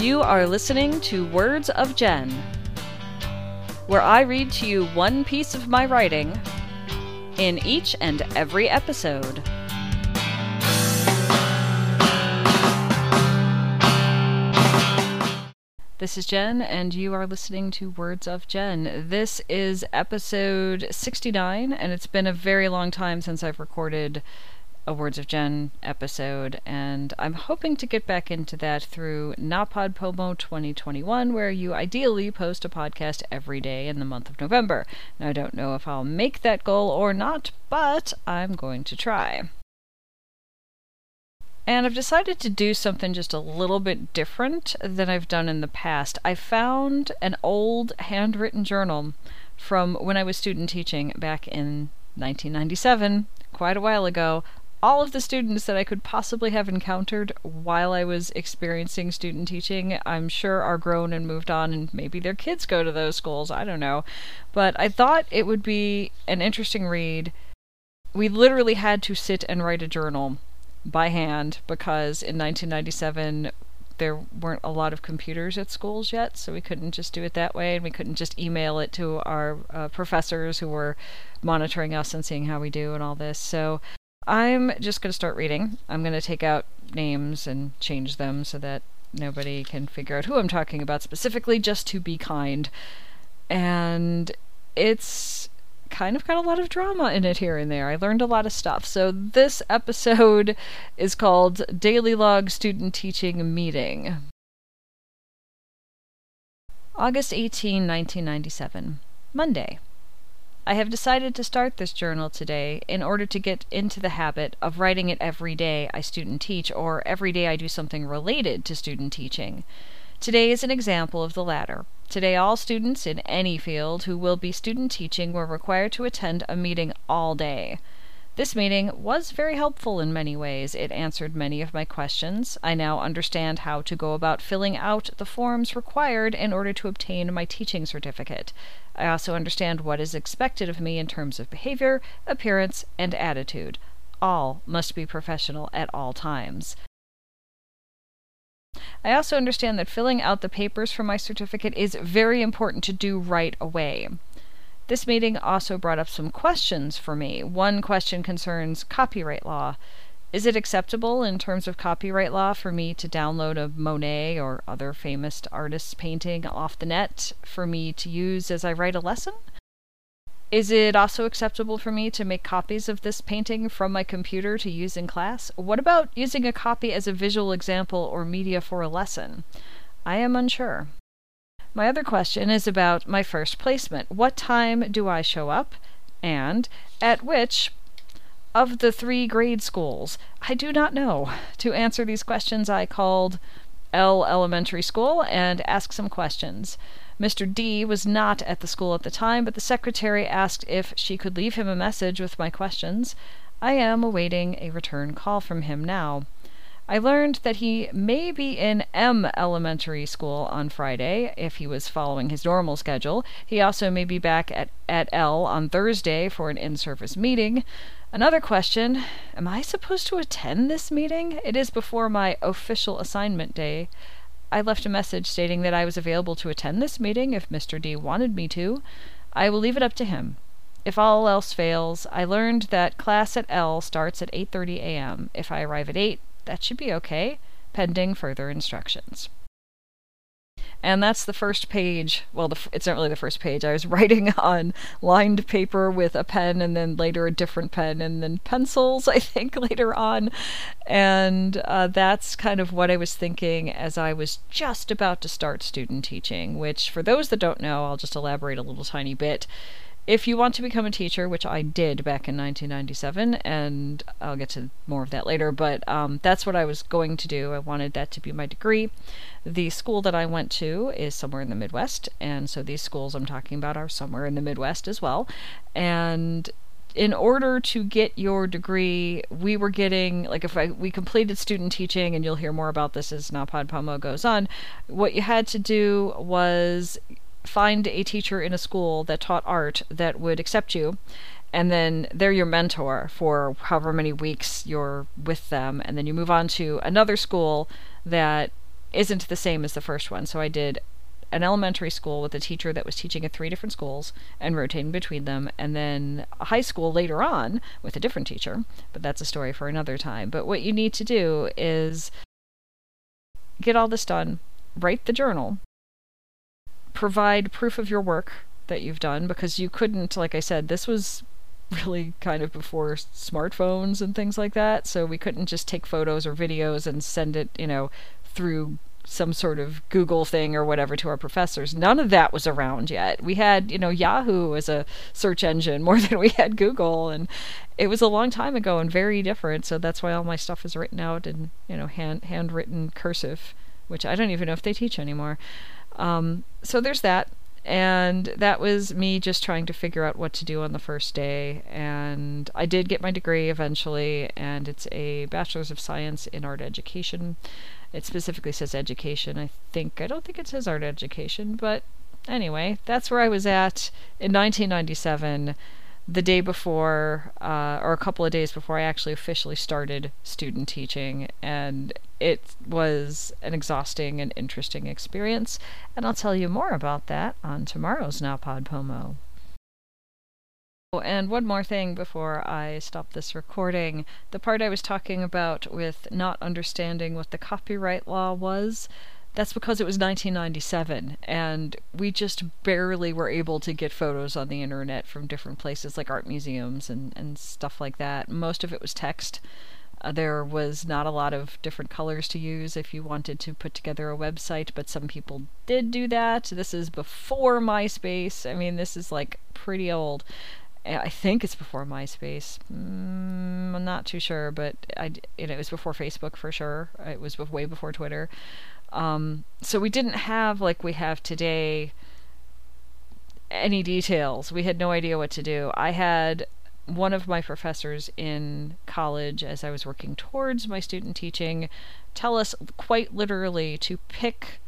You are listening to Words of Jen, where I read to you one piece of my writing in each and every episode. This is Jen, and you are listening to Words of Jen. This is episode 69, and it's been a very long time since I've recorded a Words of Jen episode, and I'm hoping to get back into that through NaPodPoMo 2021, where you ideally post a podcast every day in the month of November. Now, I don't know if I'll make that goal or not, but I'm going to try. And I've decided to do something just a little bit different than I've done in the past. I found an old handwritten journal from when I was student teaching back in 1997, quite a while ago. All of the students that I could possibly have encountered while I was experiencing student teaching, I'm sure are grown and moved on, and maybe their kids go to those schools. I don't know. But I thought it would be an interesting read. We literally had to sit and write a journal by hand because in 1997 there weren't a lot of computers at schools yet, so we couldn't just do it that way, and we couldn't just email it to our uh, professors who were monitoring us and seeing how we do and all this. So I'm just going to start reading. I'm going to take out names and change them so that nobody can figure out who I'm talking about specifically, just to be kind. And it's kind of got a lot of drama in it here and there. I learned a lot of stuff. So this episode is called Daily Log Student Teaching Meeting. August 18, 1997. Monday. I have decided to start this journal today in order to get into the habit of writing it every day I student teach or every day I do something related to student teaching. Today is an example of the latter. Today, all students in any field who will be student teaching were required to attend a meeting all day. This meeting was very helpful in many ways. It answered many of my questions. I now understand how to go about filling out the forms required in order to obtain my teaching certificate. I also understand what is expected of me in terms of behavior, appearance, and attitude. All must be professional at all times. I also understand that filling out the papers for my certificate is very important to do right away. This meeting also brought up some questions for me. One question concerns copyright law. Is it acceptable in terms of copyright law for me to download a Monet or other famous artist's painting off the net for me to use as I write a lesson? Is it also acceptable for me to make copies of this painting from my computer to use in class? What about using a copy as a visual example or media for a lesson? I am unsure. My other question is about my first placement. What time do I show up? And at which of the three grade schools? I do not know. To answer these questions, I called L Elementary School and asked some questions. Mr. D was not at the school at the time, but the secretary asked if she could leave him a message with my questions. I am awaiting a return call from him now. I learned that he may be in M Elementary School on Friday if he was following his normal schedule. He also may be back at, at L on Thursday for an in service meeting. Another question Am I supposed to attend this meeting? It is before my official assignment day. I left a message stating that I was available to attend this meeting if Mr. D wanted me to. I will leave it up to him. If all else fails, I learned that class at L starts at 8:30 a.m. If I arrive at 8, that should be okay, pending further instructions. And that's the first page. Well, the, it's not really the first page. I was writing on lined paper with a pen and then later a different pen and then pencils, I think, later on. And uh, that's kind of what I was thinking as I was just about to start student teaching, which, for those that don't know, I'll just elaborate a little tiny bit if you want to become a teacher, which I did back in 1997, and I'll get to more of that later, but um, that's what I was going to do. I wanted that to be my degree. The school that I went to is somewhere in the Midwest, and so these schools I'm talking about are somewhere in the Midwest as well. And in order to get your degree, we were getting like if I, we completed student teaching, and you'll hear more about this as NaPodPoMo goes on. What you had to do was find a teacher in a school that taught art that would accept you and then they're your mentor for however many weeks you're with them and then you move on to another school that isn't the same as the first one. So I did an elementary school with a teacher that was teaching at three different schools and rotating between them, and then a high school later on with a different teacher. But that's a story for another time. But what you need to do is get all this done, write the journal, provide proof of your work that you've done because you couldn't, like I said, this was really kind of before smartphones and things like that. So we couldn't just take photos or videos and send it, you know, through some sort of Google thing or whatever to our professors. None of that was around yet. We had, you know, Yahoo as a search engine more than we had Google and it was a long time ago and very different, so that's why all my stuff is written out in, you know, hand handwritten cursive, which I don't even know if they teach anymore. Um, so there's that. And that was me just trying to figure out what to do on the first day. And i did get my degree eventually and it's a bachelor's of science in art education. It specifically says education. I think i don't think it says art education but anyway that's where i was at in 1997 the day before, uh, or a couple of days before I actually officially started student teaching, and it was an exhausting and interesting experience. And I'll tell you more about that on tomorrow's NaPodPoMo. Oh, and one more thing before I stop this recording. The part I was talking about with not understanding what the copyright law was that's because it was 1997 and we just barely were able to get photos on the internet from different places like art museums and, and stuff like that. Most of it was text. Uh, there was not a lot of different colors to use if you wanted to put together a website, but some people did do that. This is before MySpace. I mean, this is like pretty old. I think it's before MySpace. Mm, I'm not too sure, but I, you know, it was before Facebook for sure. It was way before Twitter. Um, so we didn't have like we have today any details. We had no idea what to do. I had one of my professors in college, as I was working towards my student teaching, tell us quite literally to pick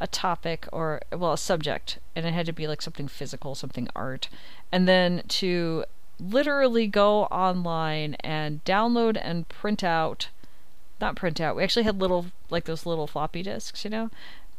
a topic or, well, a subject, and it had to be like something physical, something art, and then to literally go online and download and print out not print out. We actually had little like those little floppy disks, you know.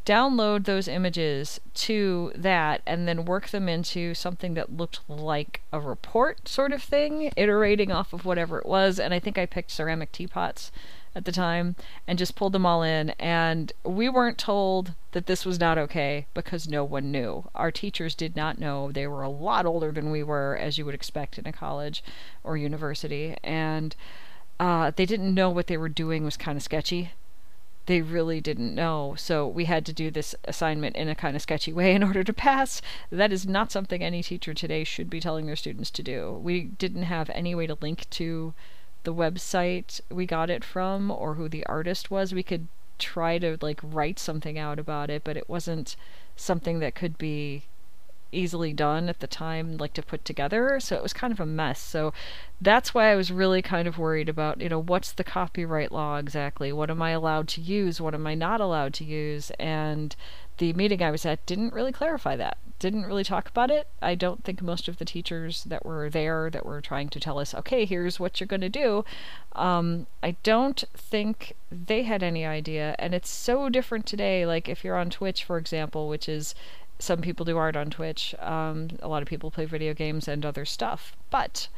Download those images to that and then work them into something that looked like a report sort of thing, iterating off of whatever it was. And I think I picked ceramic teapots at the time and just pulled them all in. And we weren't told that this was not okay because no one knew. Our teachers did not know. They were a lot older than we were, as you would expect in a college or university. And uh, they didn't know what they were doing was kind of sketchy. They really didn't know. So we had to do this assignment in a kind of sketchy way in order to pass. That is not something any teacher today should be telling their students to do. We didn't have any way to link to the website we got it from or who the artist was. We could try to like write something out about it, but it wasn't something that could be easily done at the time, like to put together. So it was kind of a mess. So that's why I was really kind of worried about, you know, what's the copyright law exactly? What am I allowed to use? What am I not allowed to use? And the meeting I was at didn't really clarify that. Didn't really talk about it. I don't think most of the teachers that were there that were trying to tell us, okay, here's what you're going to do, um, I don't think they had any idea. And it's so different today. Like if you're on Twitch, for example, which is some people do art on Twitch. Um, a lot of people play video games and other stuff. But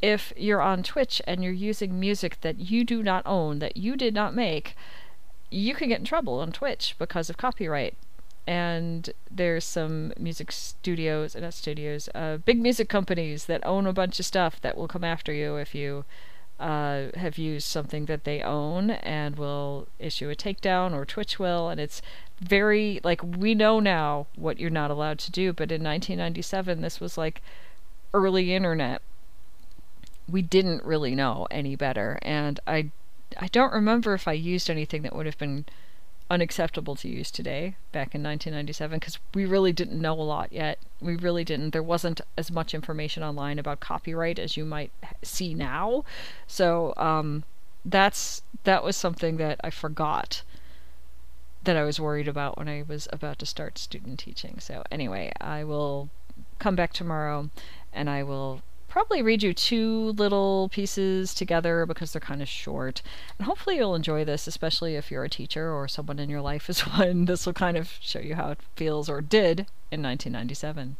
if you're on Twitch and you're using music that you do not own, that you did not make, you can get in trouble on Twitch because of copyright. And there's some music studios, not studios, uh, big music companies that own a bunch of stuff that will come after you if you uh, have used something that they own and will issue a takedown, or Twitch will, and it's very like we know now what you're not allowed to do, but in 1997 this was like early internet. We didn't really know any better, and I I don't remember if I used anything that would have been unacceptable to use today back in 1997 because we really didn't know a lot yet. We really didn't. There wasn't as much information online about copyright as you might see now. So um, that's that was something that I forgot that I was worried about when I was about to start student teaching. So anyway, I will come back tomorrow and I will probably read you two little pieces together because they're kind of short. And hopefully you'll enjoy this, especially if you're a teacher or someone in your life is one. This will kind of show you how it feels or did in 1997.